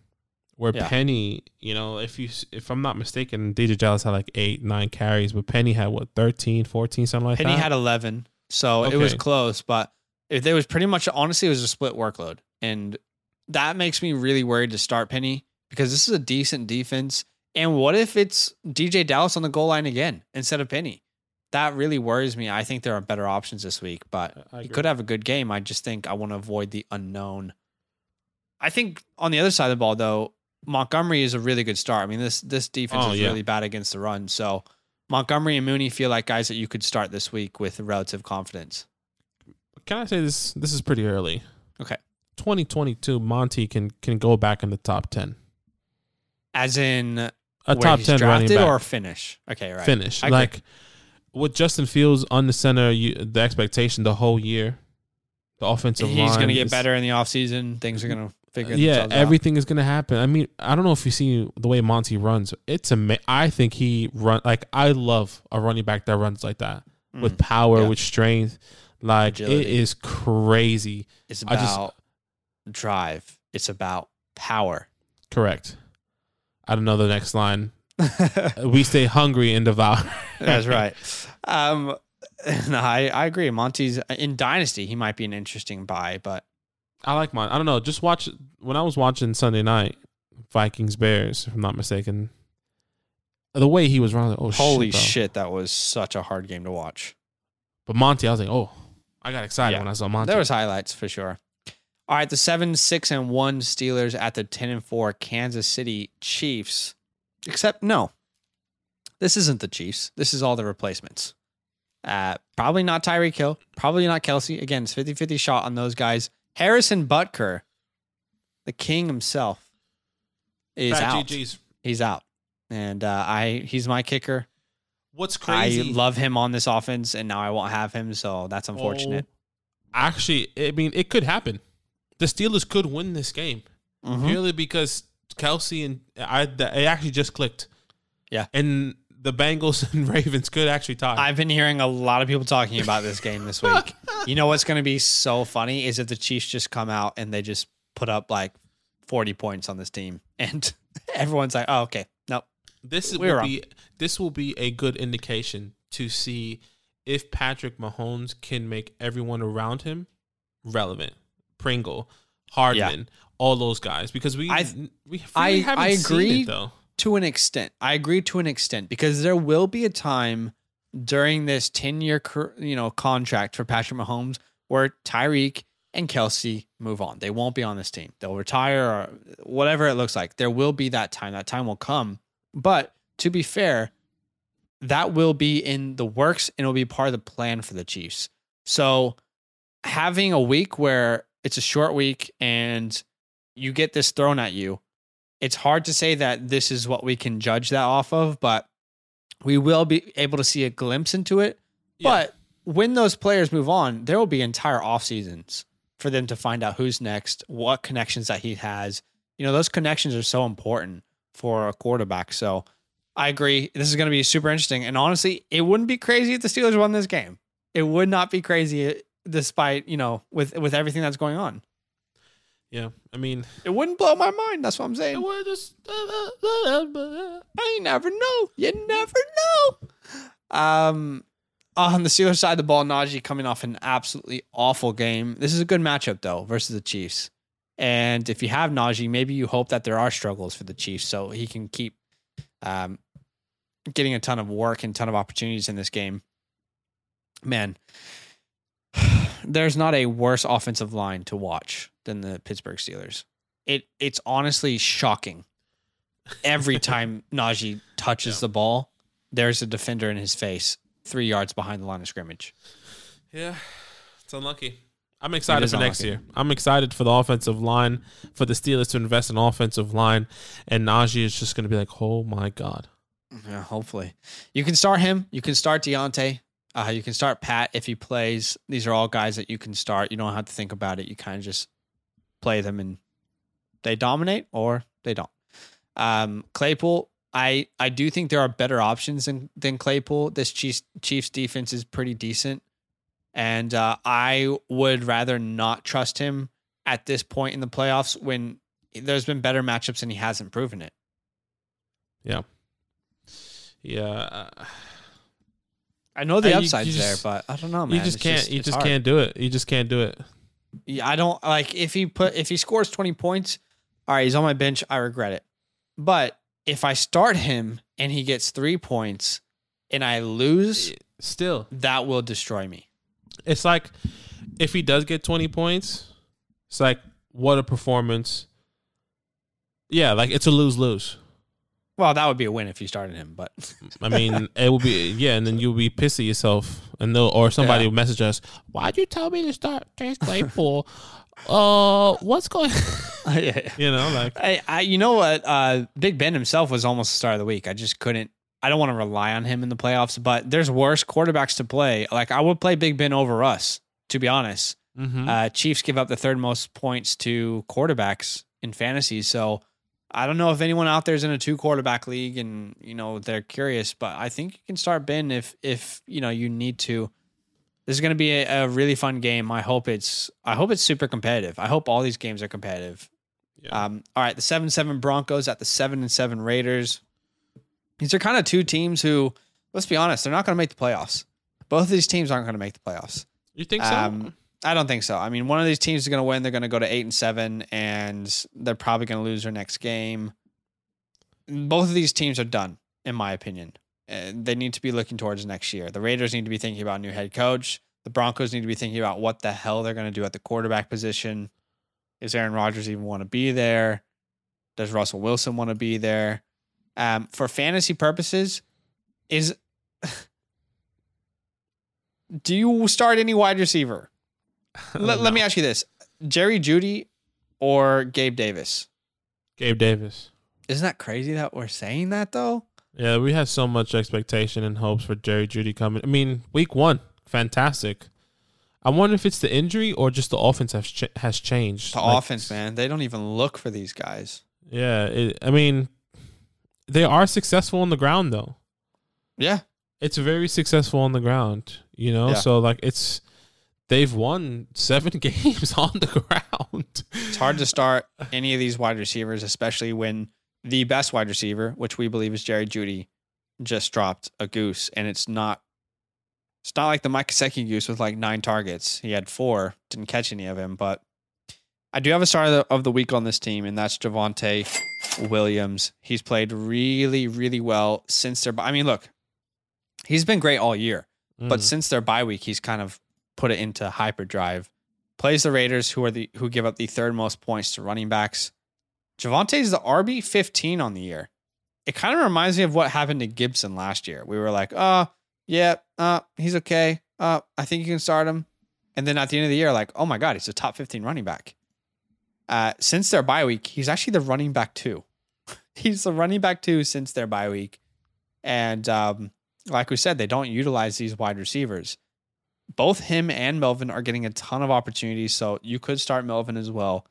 Where Yeah. Penny, you know, if you if I'm not mistaken, DJ Dallas had like 8 9 carries, but Penny had what 13, 14 something like Penny that. Penny had 11, so it was close, but if there was pretty much honestly it was a split workload. And that makes me really worried to start Penny because this is a decent defense. And what if it's DJ Dallas on the goal line again instead of Penny? That really worries me. I think there are better options this week, but he could have a good game. I just think I want to avoid the unknown. I think on the other side of the ball, though, Montgomery is a really good start. I mean, this this defense Oh, is yeah. really bad against the run. So Montgomery and Mooney feel like guys that you could start this week with relative confidence. Can I say this this is pretty early. Okay. 2022 Monty can can go back in the top 10. As in A top he's 10 running drafted back or finish. Okay, right. finish. I agree. Like with Justin Fields on the center, you, the expectation the whole year The offensive line. He's going to get is- better in the offseason. Things are going to figure Yeah, themselves out. everything is going to happen. I mean, I don't know if you see the way Monty runs. It's ama- I think he run like I love a running back that runs like that with power, Mm. Yeah. with strength. Like Agility. it is crazy. It's I just- about drive. It's about power. Correct. I don't know the next line. [LAUGHS] we stay hungry and devour. [LAUGHS] That's [LAUGHS] right. Um, no, I, I agree. Monty's in Dynasty. He might be an interesting buy, but I like mine. I don't know. Just watch when I was watching Sunday night Vikings Bears, if I'm not mistaken. The way he was running, oh holy shit, shit, that was such a hard game to watch. But Monty, I was like, oh, I got excited Yeah. when I saw Monty. There was highlights for sure. All right, the seven, six, and one Steelers at the ten and four Kansas City Chiefs. Except no, this isn't the Chiefs. This is all the replacements. Uh, probably not Tyreek Hill. Probably not Kelce. Again, it's 50-50 shot on those guys. Harrison Butker, the king himself, is Fat out. GGs. He's out, and uh, I he's my kicker. What's crazy? I love him on this offense, and now I won't have him, so that's unfortunate. Oh, actually, I mean, it could happen. The Steelers could win this game Mhm. purely because Kelce and I. It actually just clicked. Yeah. and the Bengals and [LAUGHS] Ravens could actually tie. I've been hearing a lot of people talking about this game this week. [LAUGHS] you know what's going to be so funny is if the Chiefs just come out and they just put up like 40 points on this team, [LAUGHS] and everyone's like, "Oh, okay, nope." this were will wrong. be this will be a good indication to see if Patrick Mahomes can make everyone around him relevant. Pringle, Hardman, all those guys, because we I- we I- haven't I seen agree. it though. To an extent, I agree to an extent because there will be a time during this 10 year, you know, contract for Patrick Mahomes where Tyreek and Kelce move on. They won't be on this team. They'll retire or whatever it looks like. There will be that time. That time will come. But to be fair, that will be in the works and it'll be part of the plan for the Chiefs. So having a week where it's a short week and you get this thrown at you, it's hard to say that this is what we can judge that off of, but we will be able to see a glimpse into it. Yeah. But when those players move on, there will be entire off seasons for them to find out who's next, what connections that he has. You know, those connections are so important for a quarterback. So I agree. This is going to be super interesting. And honestly, it wouldn't be crazy if the Steelers won this game. It would not be crazy uh, despite, you know, with with everything that's going on. Yeah, I mean, It wouldn't blow my mind. That's what I'm saying. we're just I never know. You never know. Um, on the Steelers side of the ball, Najee coming off an absolutely awful game. This is a good matchup though versus the Chiefs. And if you have Najee, maybe you hope that there are struggles for the Chiefs, so he can keep um, getting a ton of work and ton of opportunities in this game. Man, there's not a worse offensive line to watch than the Pittsburgh Steelers. It it's honestly shocking every [LAUGHS] time Najee touches Yeah. the ball, there's a defender in his face three yards behind the line of scrimmage. Yeah, it's unlucky. I'm excited for next unlucky. year. I'm excited for the offensive line, for the Steelers to invest in offensive line, and Najee is just going to be like, oh my god. Yeah, hopefully. You can start him. You can start Diontae. Uh, you can start Pat if he plays. These are all guys that you can start. You don't have to think about it. You kind of just play them and they dominate or they don't. Um, Claypool, I, I do think there are better options than, than Claypool. This Chiefs, Chiefs defense is pretty decent. And uh, I would rather not trust him at this point in the playoffs when there's been better matchups and he hasn't proven it. Yeah, uh, I know the Uh, you- upside's you just- there, but I don't know, man. you just It's can't. you it's just hard. can't do it. You just can't do it. Yeah, I don't like if he put if he scores twenty points. All right, he's on my bench. I regret it. But if I start him and he gets three points and I lose, Still, that will destroy me. it's like if he does get 20 points, it's like what a performance. Yeah, like it's a lose lose. Well, that would be a win if you started him, but I mean, it will be yeah, and then you'll be pissed at yourself, and they'll or somebody Yeah. will message us. Why'd you tell me to start Chase Claypool? uh, what's going? [LAUGHS] [LAUGHS] yeah. you know, like I, I, you know what? Uh, Big Ben himself was almost the start of the week. I just couldn't. I don't want to rely on him in the playoffs, but there's worse quarterbacks to play. Like I would play Big Ben over us, to be honest. Mhm. Uh, Chiefs give up the third most points to quarterbacks in fantasy. So I don't know if anyone out there is in a two quarterback league and you know they're curious, but I think you can start Ben if if you know you need to. This is going to be a, a really fun game. I hope it's I hope it's super competitive. I hope all these games are competitive. Yeah. Um, all right, the seven seven Broncos at the seven and seven Raiders. These are kind of two teams who, let's be honest, they're not going to make the playoffs. Both of these teams aren't going to make the playoffs. you think so? I don't think so. I mean, one of these teams is going to win. They're going to go to eight and seven, and they're probably going to lose their next game. Both of these teams are done, in my opinion. Uh, they need to be looking towards next year. The Raiders need to be thinking about a new head coach. The Broncos need to be thinking about what the hell they're going to do at the quarterback position. Is Aaron Rodgers even want to be there? Does Russell Wilson want to be there? Um, for fantasy purposes, is [LAUGHS] do you start any wide receiver? [LAUGHS] Let, let me ask you this: Jerry Jeudy or Gabe Davis? Gabe Davis. Isn't that crazy that we're saying that though? Yeah, we had so much expectation and hopes for Jerry Jeudy coming. I mean, week one, fantastic. I wonder if it's the injury or just the offense has ch- has changed. The Like, offense, man, they don't even look for these guys. Yeah, it, I mean, they are successful on the ground though. Yeah, It's very successful on the ground, you know. Yeah. So like, it's they've won seven [LAUGHS] games on the ground. it's hard to start any of these wide receivers, especially when the best wide receiver, which we believe is Jerry Jeudy, just dropped a goose, and it's not. It's not like the Mike Gesicki goose with like nine targets. He had four, didn't catch any of him. But I do have a star of the, of the week on this team, and that's Javonte Williams. He's played really, really well since their. I mean, look, he's been great all year. But Mm. since their bye week, he's kind of put it into hyperdrive. Plays the Raiders, who are the who give up the third most points to running backs. Javonte's the RB fifteen on the year. It kind of reminds me of what happened to Gibson last year. We were like, oh, yeah, uh, he's okay. Uh, I think you can start him. And then at the end of the year, like, oh my God, he's a top 15 running back. Uh, since their bye week, he's actually the running back two. [LAUGHS] he's the running back two since their bye week. And um, like we said, they don't utilize these wide receivers. Both him and Melvin are getting a ton of opportunities, so you could start Melvin as well.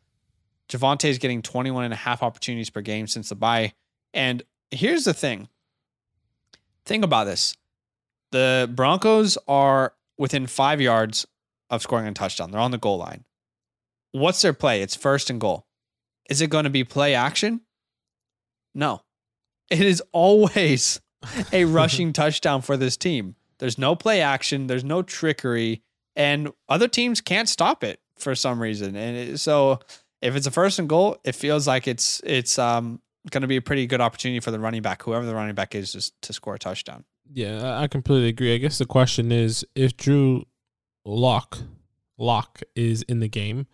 Javonte is getting 21 and a half opportunities per game since the bye. And here's the thing. Think about this. The Broncos are within five yards of scoring a touchdown. They're on the goal line. What's their play? It's first and goal. Is it going to be play action? No. It is always a [LAUGHS] rushing touchdown for this team. There's no play action, there's no trickery, and other teams can't stop it for some reason. And it, so if it's a first and goal, it feels like it's it's um going to be a pretty good opportunity for the running back, whoever the running back is, just to score a touchdown. Yeah, I- completely agree. I guess the question is if Drew Lock Lock is in the game,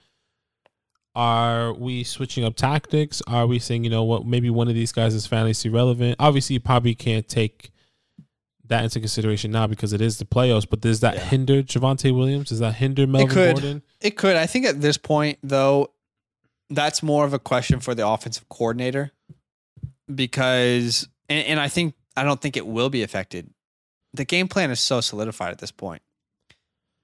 are we switching up tactics? Are we saying, you know what, maybe one of these guys is fantasy relevant? Obviously, you probably can't take that into consideration now because it is the playoffs, but does that Yeah. hinder Javonte Williams? Does that hinder Melvin could. Gordon? It could. I think at this point, though, that's more of a question for the offensive coordinator because, and, and I think, I don't think it will be affected. The game plan is so solidified at this point.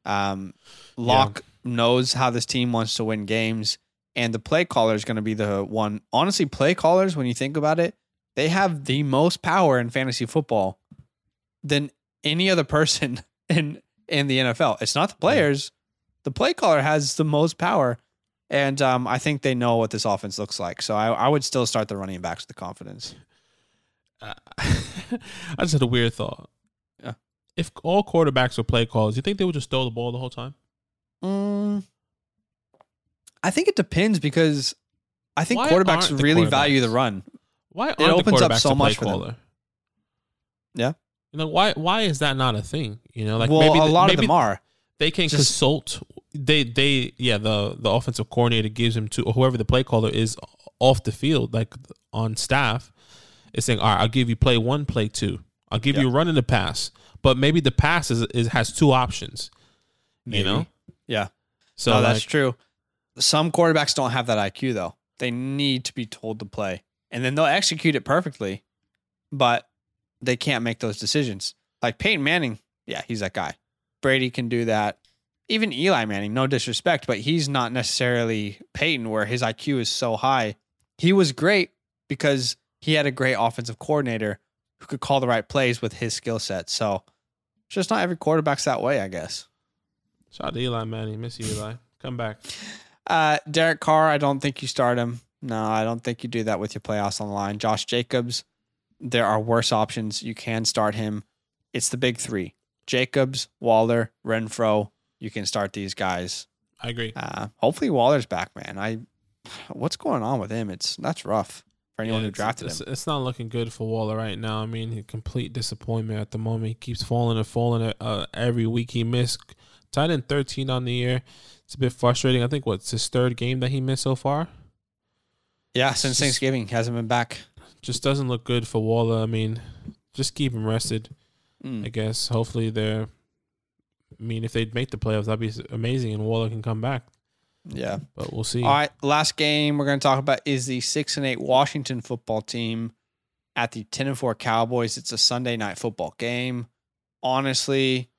Um, Lock knows how this team wants to win games, and the play caller is going to be the one. Honestly, play callers, when you think about it, they have the most power in fantasy football than any other person [LAUGHS] in in the NFL. It's not the players the play caller has the most power. And um, I think they know what this offense looks like. So I, I would still start the running backs with confidence. Uh, [LAUGHS] I just had a weird thought. Yeah. If all quarterbacks were play calls, you think they would just throw the ball the whole time? Mm, I think it depends because I think Why quarterbacks really value the run. Why aren't opens up so much for them. Yeah. You know why? Why is that not a thing? You know, like well, maybe a the- lot of maybe them are. They can Just- consult. They they yeah the the offensive coordinator gives him to or whoever the play caller is off the field like on staff is saying all right I'll give you play one play two I'll give you a run and a pass but maybe the pass is, is has two options you know Yeah. so no, like, that's true. Some quarterbacks don't have that IQ though. They need to be told to play, and then they'll execute it perfectly, but they can't make those decisions. Like Peyton Manning, yeah, he's that guy. Brady can do that. even Eli Manning, no disrespect, but he's not necessarily Peyton, where his IQ is so high. He was great because he had a great offensive coordinator who could call the right plays with his skill set. So it's just not every quarterback's that way, I guess. Shout out to Eli Manning. Miss you, Eli. Come back. Uh, Derek Carr, I don't think you start him. No, I don't think you do that with your playoffs on the line. Josh Jacobs, there are worse options. You can start him. It's the big three Jacobs, Waller, Renfrow. You can start these guys. I agree. Uh, hopefully Waller's back, man. I what's going on with him? It's that's rough for anyone Yeah, who drafted it's, him. It's not looking good for Waller right now. I mean, complete disappointment at the moment. He keeps falling and falling uh, every week. He missed tied in 13 on the year. It's a bit frustrating. I think what's his third game that he missed so far. Yeah, since Thanksgiving he hasn't been back. Just doesn't look good for Waller. I mean, just keep him rested. Mm. I guess. Hopefully they're. I mean, if they'd make the playoffs, that'd be amazing, and Waller can come back. Yeah. But we'll see. All right, last game we're going to talk about is the six and eight Washington football team at the ten and four Cowboys. It's a Sunday night football game. Honestly,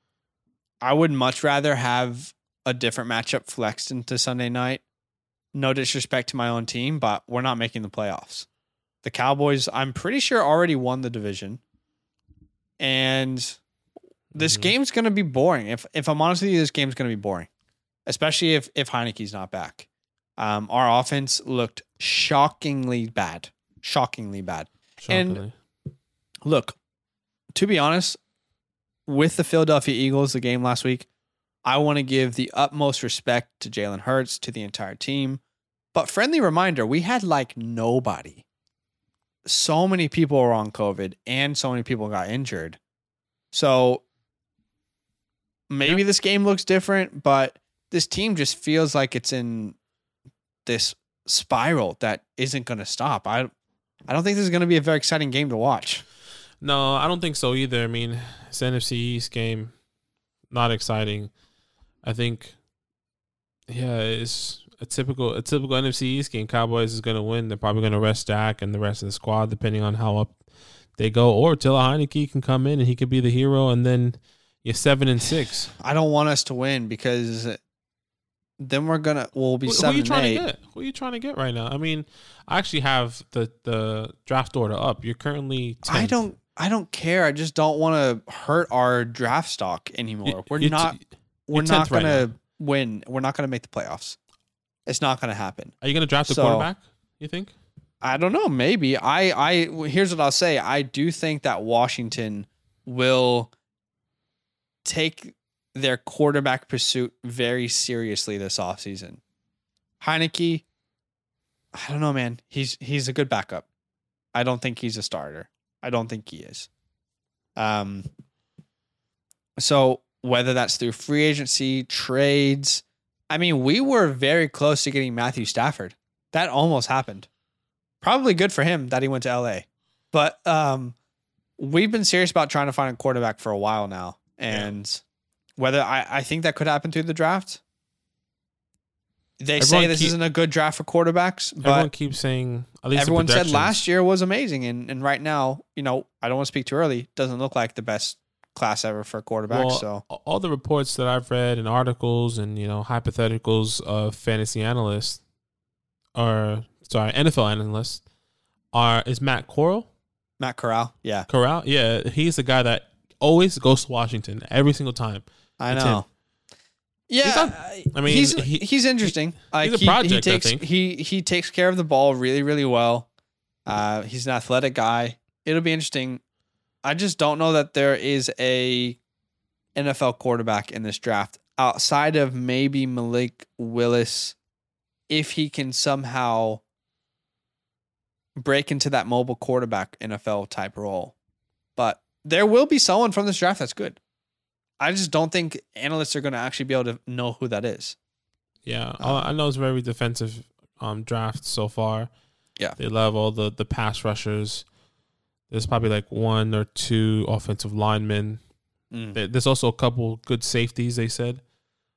I would much rather have a different matchup flexed into Sunday night. No disrespect to my own team, but we're not making the playoffs. The Cowboys, I'm pretty sure, already won the division, and this Mhm. game's going to be boring. If if I'm honest with you, this game's going to be boring, especially if if Heinicke's not back. Um, our offense looked shockingly bad, shockingly bad. and- Look, to be honest, with the Philadelphia Eagles, the game last week, I want to give the utmost respect to Jalen Hurts, to the entire team. But friendly reminder, we had like nobody. So many people were on COVID and so many people got injured. So maybe this game looks different, but this team just feels like it's in this spiral that isn't going to stop. I I don't think this is going to be a very exciting game to watch. No, I don't think so either. I mean, it's an NFC East game, not exciting. I think, yeah, it's a typical a typical NFC East game. Cowboys is going to win. They're probably going to rest Dak and the rest of the squad, depending on how up they go. Or Taylor Heinicke can come in and he could be the hero, and then you're seven and six. I don't want us to win because then we're gonna we'll be Who, who are seven you and trying eight. to get? Who are you trying to get right now? I mean, I actually have the the draft order up. You're currently. 10th. I don't I don't care. I just don't want to hurt our draft stock anymore. You- we're you're t- not we're not gonna now. win. We're not gonna make the playoffs. It's not gonna happen. Are you going to draft a So- quarterback? You think? I don't know. Maybe I. I here's what I'll say. I do think that Washington will take their quarterback pursuit very seriously this offseason. Heinicke, I don't know, man. He's he's a good backup. I don't think he's a starter. I don't think he is. Um. So whether that's through free agency, trades, I mean, we were very close to getting Matthew Stafford. That almost happened probably good for him that he went to LA. But um, we've been serious about trying to find a quarterback for a while now, and whether I, I think that could happen through the draft. They say this keep- isn't a good draft for quarterbacks, Everyone but keeps saying at least everyone said last year was amazing, and and right now, you know, I don't want to speak too early. Doesn't look like the best class ever for quarterbacks. Well, so all the reports that I've read and articles and you know hypotheticals of fantasy analysts are sorry NFL analysts are is Matt Corral Matt Corral, yeah, Corral yeah he's the guy that always goes to Washington every single time I know. Yeah, He's not- I I mean, he's he- he's interesting. Like, he's a he, project, He I takes think. he he takes care of the ball really really well. Uh, he's an athletic guy. It'll be interesting. I just don't know that there is a NFL quarterback in this draft outside of maybe Malik Willis, if he can somehow break into that mobile quarterback NFL type role. But there will be someone from this draft that's good. I just don't think analysts are going to actually be able to know who that is. yeah all I know it's very defensive um draft so far Yeah. they love all the the pass rushers there's probably like one or two offensive linemen Mm. There's also a couple good safeties they said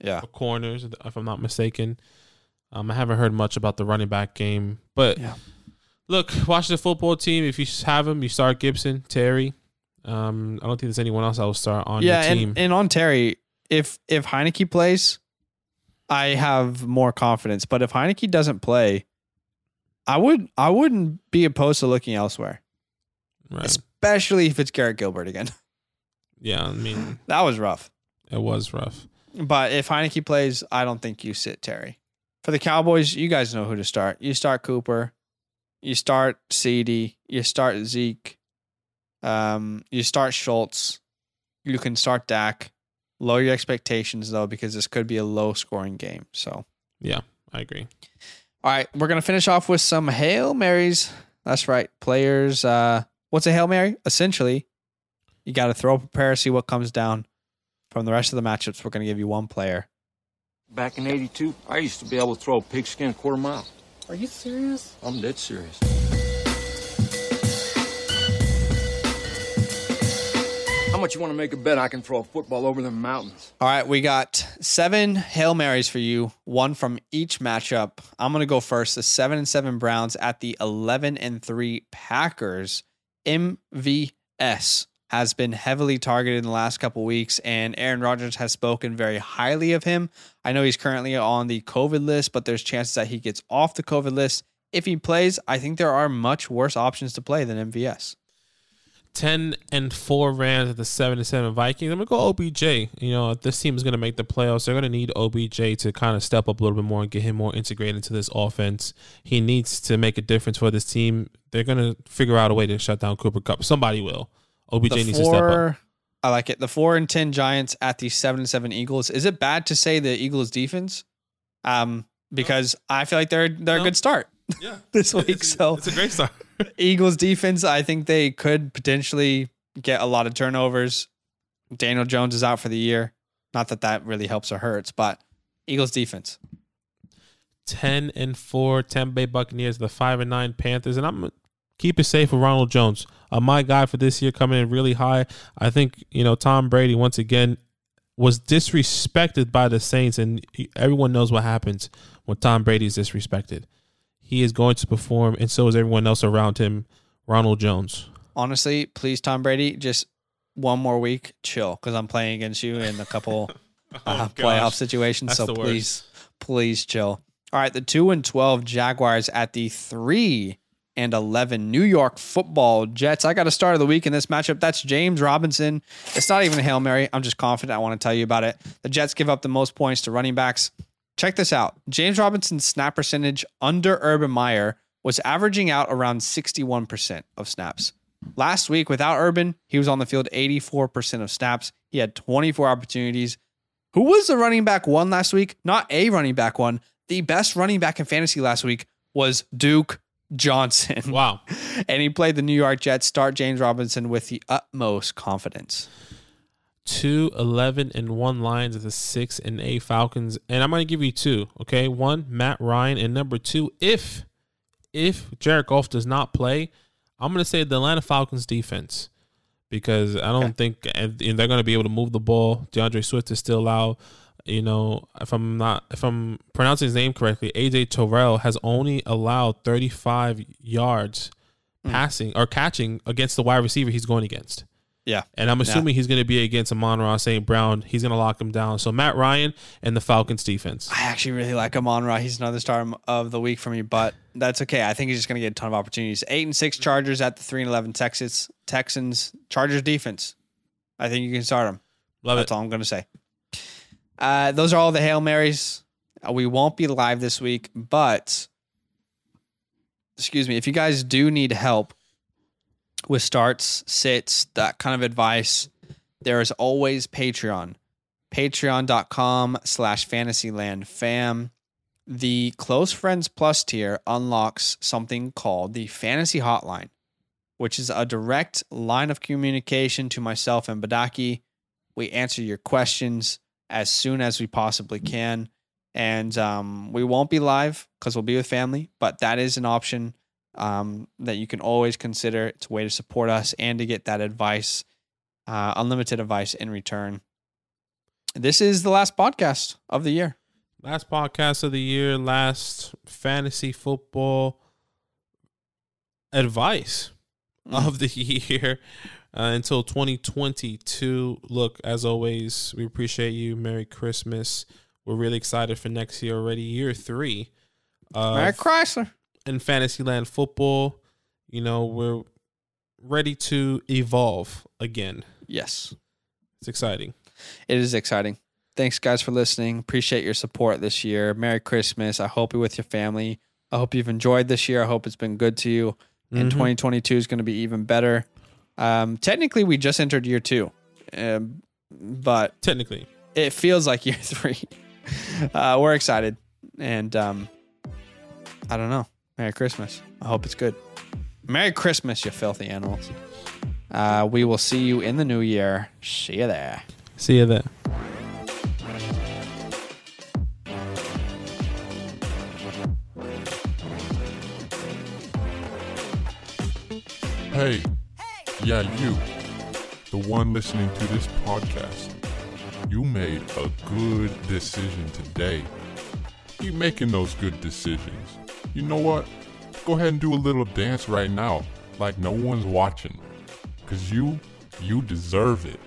Yeah. or corners, if I'm not mistaken. Um, I haven't heard much about the running back game, but Yeah. look, watch the football team. If you have them, you start Gibson, Terry. Um, I don't think there's anyone else I will start on yeah, your team. and, and on Terry, if if Heinicke plays, I have more confidence. But if Heinicke doesn't play, I would I wouldn't be opposed to looking elsewhere, Right. especially if it's Garrett Gilbert again. [LAUGHS] Yeah, I mean, that was rough. it was rough. But if Heinicke plays, I don't think you sit Terry. For the Cowboys, you guys know who to start. You start Cooper, you start CD, you start Zeke, um, you start Schultz. You can start Dak. Lower your expectations though, because this could be a low scoring game. So Yeah, I agree. all right, we're gonna finish off with some Hail Marys. That's right. Players, uh, what's a Hail Mary? Essentially, you gotta throw a prayer, see what comes down. From the rest of the matchups, we're gonna give you one player. Back in 82, I used to be able to throw a pigskin a quarter mile. Are you serious? I'm dead serious. How much you want to make a bet I can throw a football over the mountains? All right, we got seven Hail Marys for you, one from each matchup. I'm going to go first. The 7 and 7 Browns at the 11 and 3 Packers. MVS has been heavily targeted in the last couple weeks and Aaron Rodgers has spoken very highly of him. I know he's currently on the COVID list, but there's chances that he gets off the COVID list. If he plays, I think there are much worse options to play than MVS. Ten and four Rams at the seven and seven Vikings. I'm gonna go OBJ. You know, this team is gonna make the playoffs, they're gonna need OBJ to kind of step up a little bit more and get him more integrated into this offense. He needs to make a difference for this team. They're gonna figure out a way to shut down Cooper Kupp. Somebody will. OBJ The needs to step up. I like it. The four and ten Giants at the seven and seven Eagles. Is it bad to say the Eagles defense? Um, because I feel like they're they're No. a good start Yeah, [LAUGHS] this week. it's, a, so it's a great start. Eagles defense, I think they could potentially get a lot of turnovers. Daniel Jones is out for the year. Not that that really helps or hurts, but Eagles defense. 10 and 4 Tampa Bay Buccaneers, the 5 and 9 Panthers, and I'm keep it safe with Ronald Jones. Uh, my guy for this year coming in really high. I think, you know, Tom Brady once again was disrespected by the Saints and everyone knows what happens when Tom Brady is disrespected. He is going to perform and so is everyone else around him. Ronald Jones. Honestly, please, Tom Brady, just one more week, chill, because I'm playing against you in a couple [LAUGHS] uh, playoff situations. That's so please, please chill. All right, the two and twelve Jaguars at the three and eleven New York Football Jets. I got a start of the week in this matchup. That's James Robinson. It's not even a hail mary. I'm just confident. I want to tell you about it. The Jets give up the most points to running backs. Check this out. James Robinson's snap percentage under Urban Meyer was averaging out around 61% of snaps. Last week, without Urban, he was on the field 84% of snaps. He had 24 opportunities. Who was the running back one last week? Not a running back one. The best running back in fantasy last week was Duke Johnson. Wow. [LAUGHS] And he played the New York Jets. Start James Robinson with the utmost confidence. Two 11 and 1 Lions at the 6 and 8 Falcons. And I'm going to give you two, okay? One, Matt Ryan and number 2, if if Jared Goff does not play, I'm going to say the Atlanta Falcons defense because I don't think and and they're going to be able to move the ball. D'Andre Swift is still out. You know, if I'm not if I'm pronouncing his name correctly, AJ Terrell has only allowed 35 yards hmm. passing or catching against the wide receiver he's going against. Yeah. And I'm Yeah. assuming he's going to be against Amon-Ra St. Brown. He's going to lock him down. So Matt Ryan and the Falcons defense. I actually really like Amon-Ra. He's another star of the week for me, but that's okay. I think he's just going to get a ton of opportunities. Eight and six Chargers at the three and eleven Texas Texans Chargers defense. I think you can start them. Love That's it. all I'm going to say. Uh, those are all the hail marys. Uh, we won't be live this week, but excuse me, if you guys do need help with starts, sits, that kind of advice, there is always Patreon. Patreon.com slash fantasyland fam. The Close Friends Plus tier unlocks something called the Fantasy Hotline, which is a direct line of communication to myself and Badaki. We answer your questions as soon as we possibly can. And um, we won't be live because we'll be with family, but that is an option um, that you can always consider. It's a way to support us and to get that advice, uh, unlimited advice in return. This is the last podcast of the year. Last podcast of the year, last fantasy football advice of the [LAUGHS] year uh, until 2022. Look, as always, we appreciate you. Merry Christmas. we're really excited for next year already, year three. Merry Chrysler. In Fantasyland football. You know, we're ready to evolve again. Yes. It's exciting. It is exciting. Thanks, guys, for listening. Appreciate your support this year. Merry Christmas. I hope you're with your family. I hope you've enjoyed this year. I hope it's been good to you. And Mhm. 2022 is going to be even better. Um, technically, we just entered year two, um, but Technically, it feels like year [LAUGHS] three. uh, we're excited. And um, I don't know. Merry Christmas. I hope it's good. Merry Christmas, you filthy animals. Uh, we will see you in the new year. See you there. see you there. Hey, yeah, you, the one listening to this podcast, you made a good decision today. Keep making those good decisions. You know what? Go ahead and do a little dance right now, like no one's watching. Cause you, you deserve it.